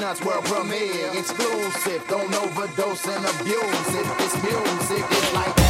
Nuts World premiere. Exclusive. Don't overdose and abuse it. It's music. It's like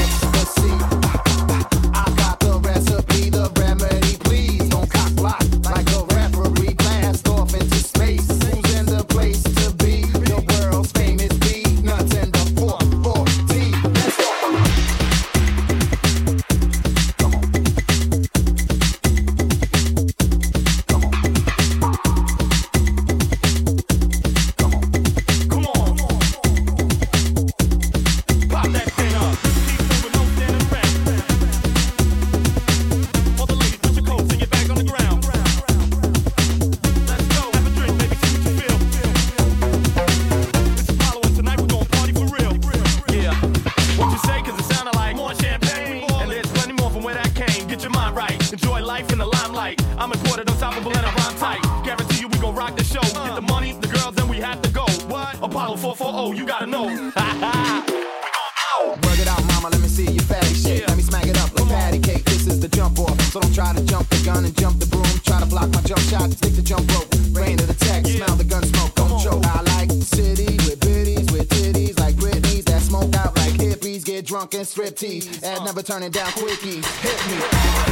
teeth. And never turning down quickies. Hit me.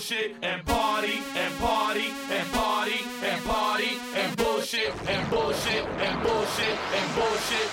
bullshit and party and party and party and party and bullshit and and bullshit and bullshit.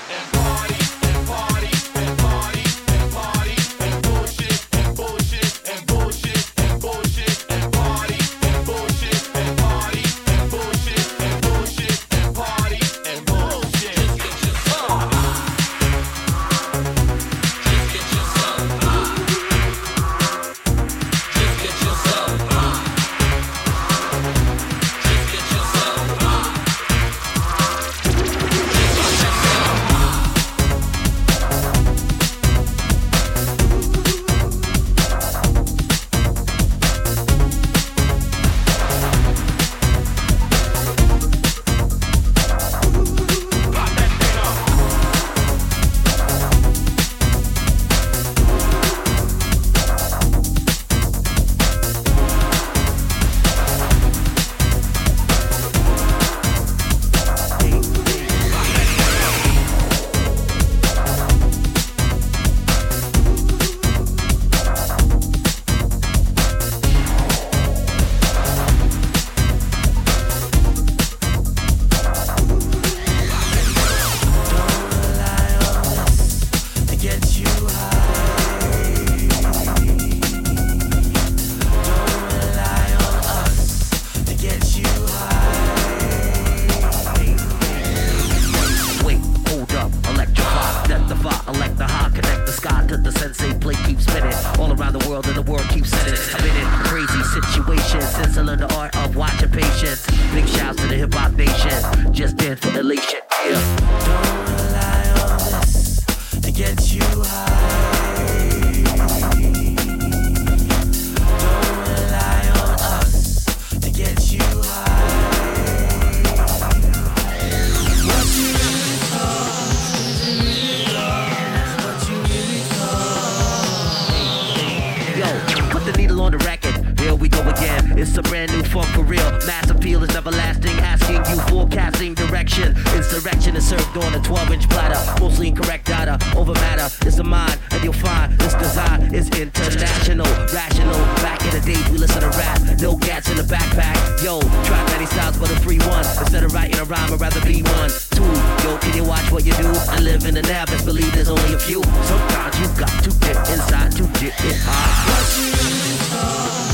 direction. Insurrection is served on a 12 inch platter. Mostly incorrect data over matter is a mind, and you'll find this design is international. Rational, back in the days we listen to rap. No gats in the backpack. Yo, try 90 styles for the free one. Instead of writing a rhyme, I'd rather be one. Two, yo, can you watch what you do? I live in the nav, and believe there's only a few. Sometimes you got to get inside to get it high.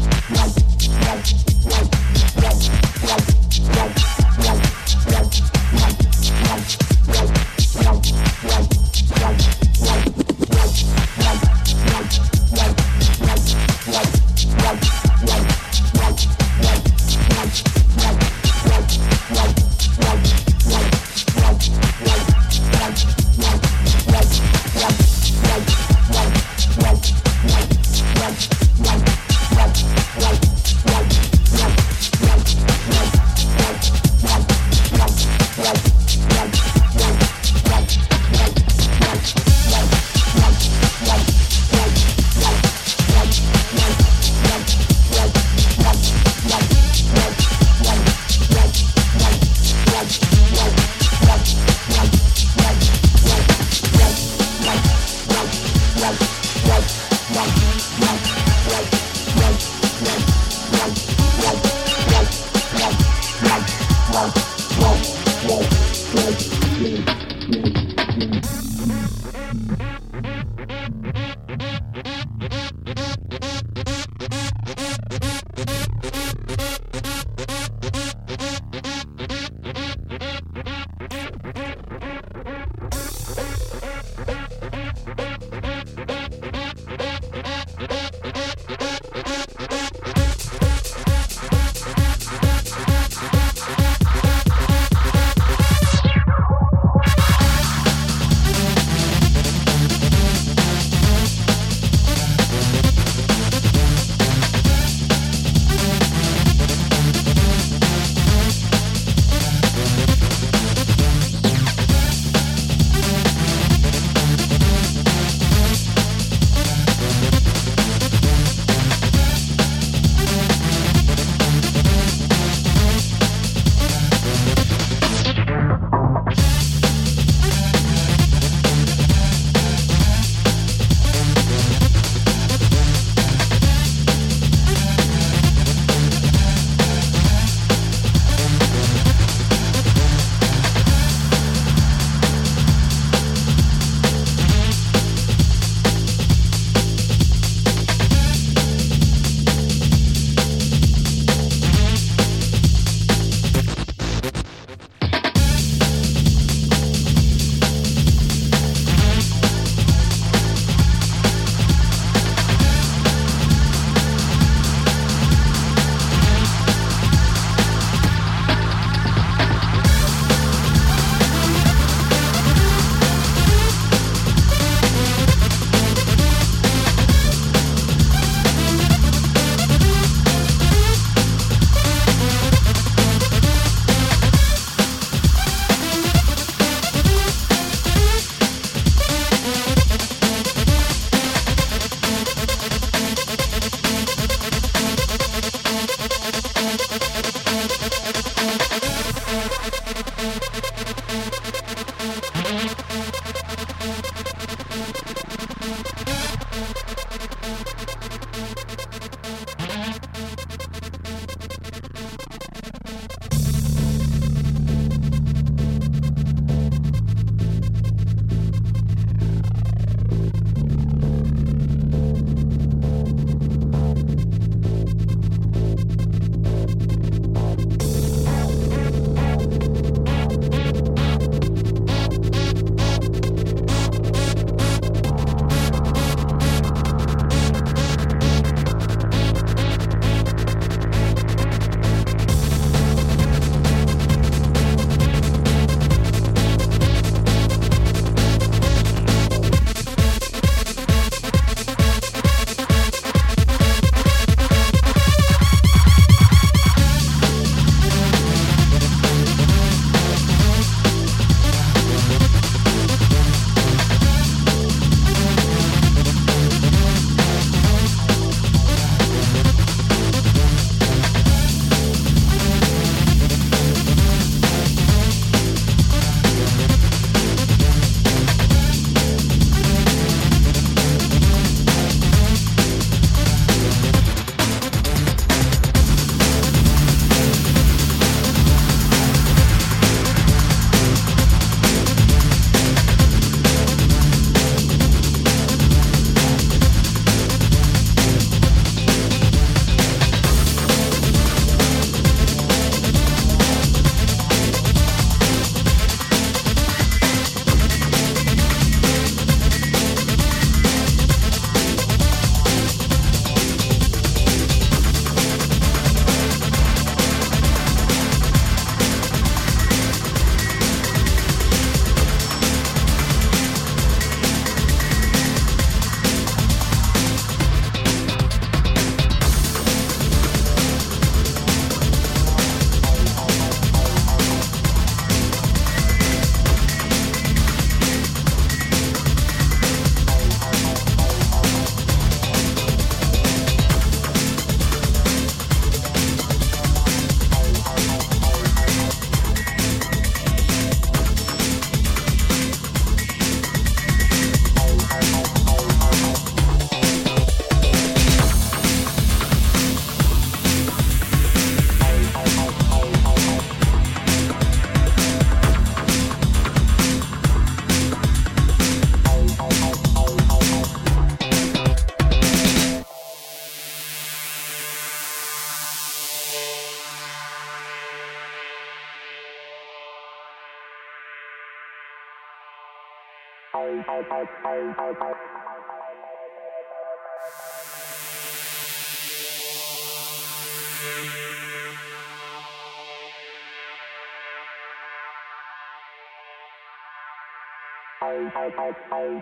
Right.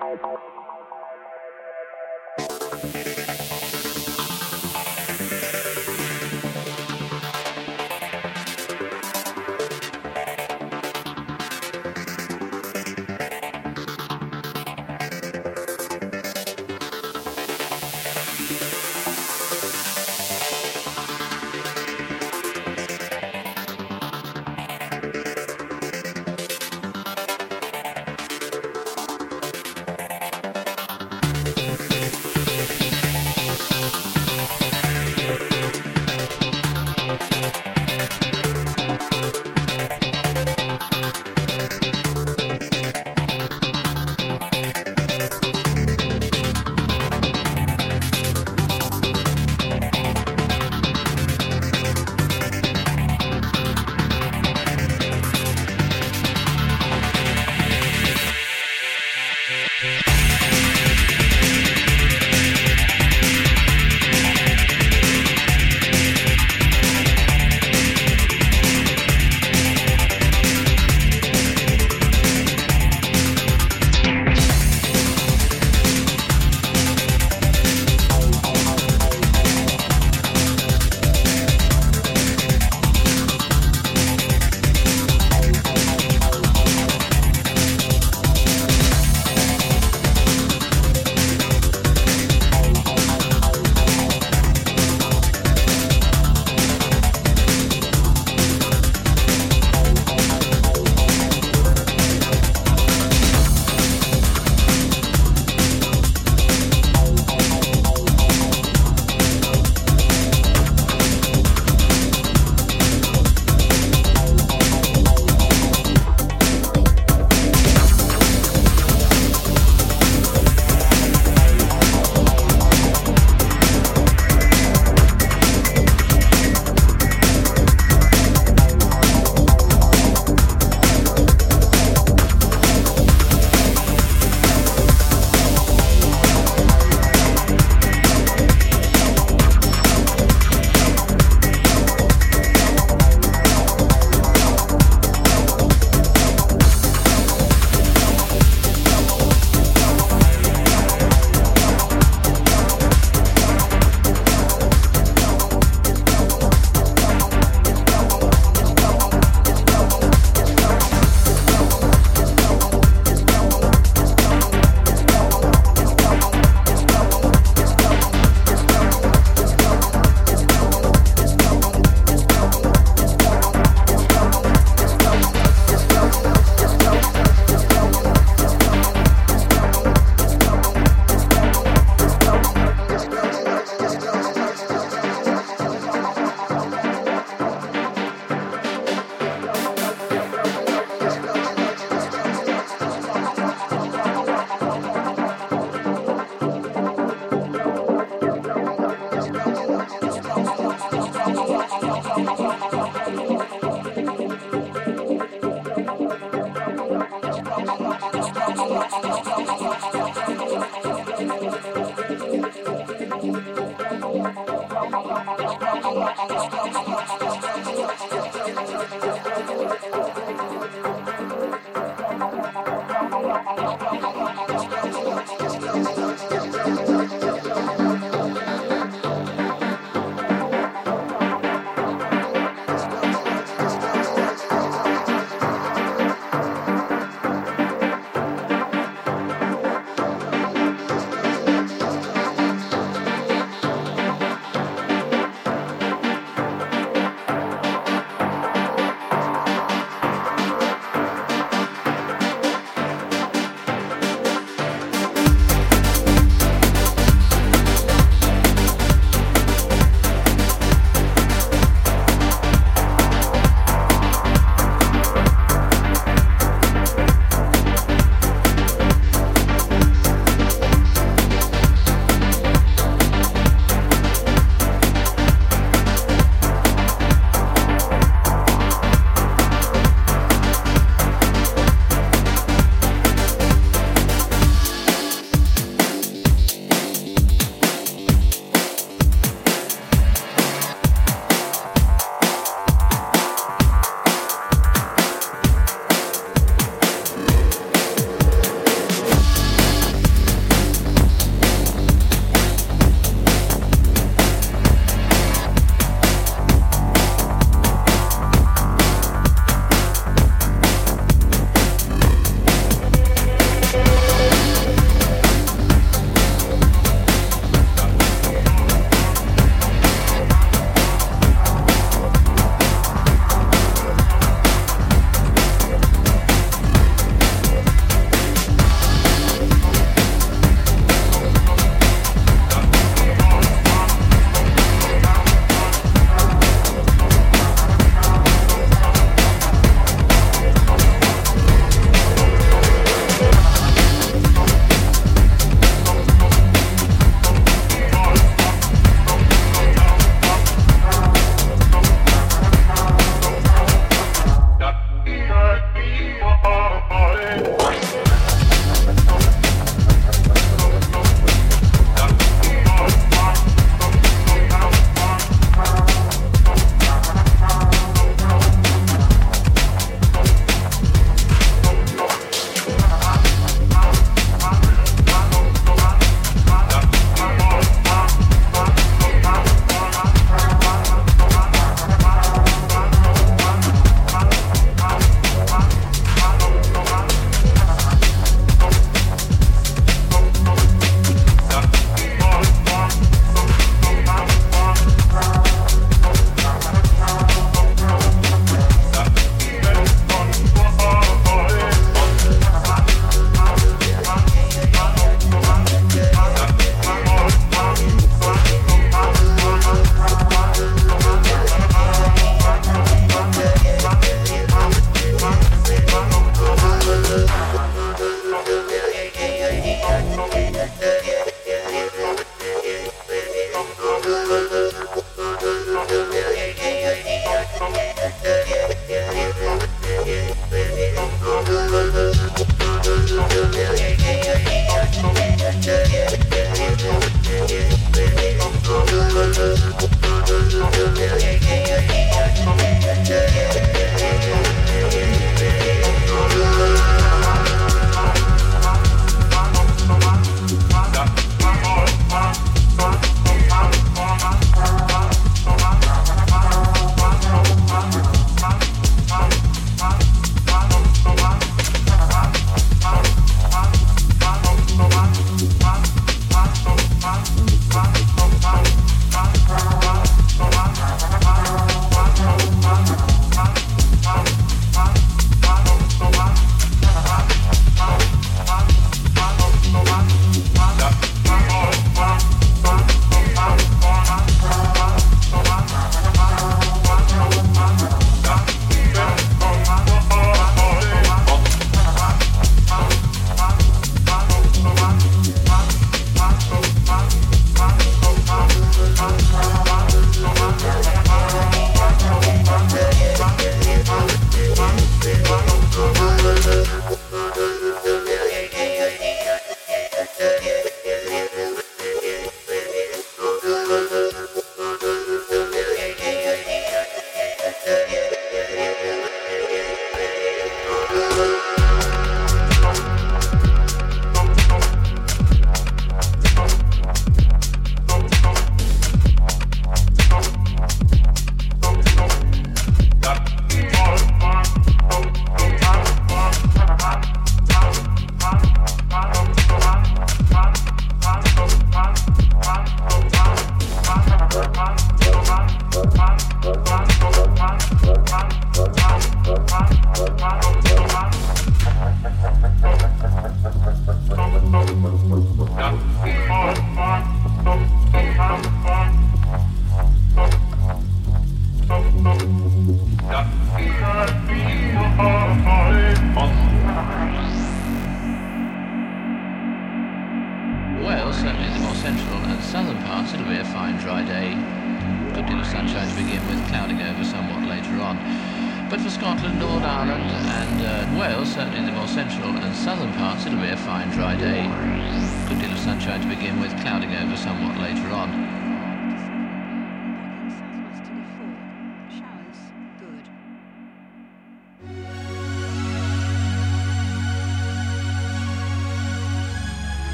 Bye.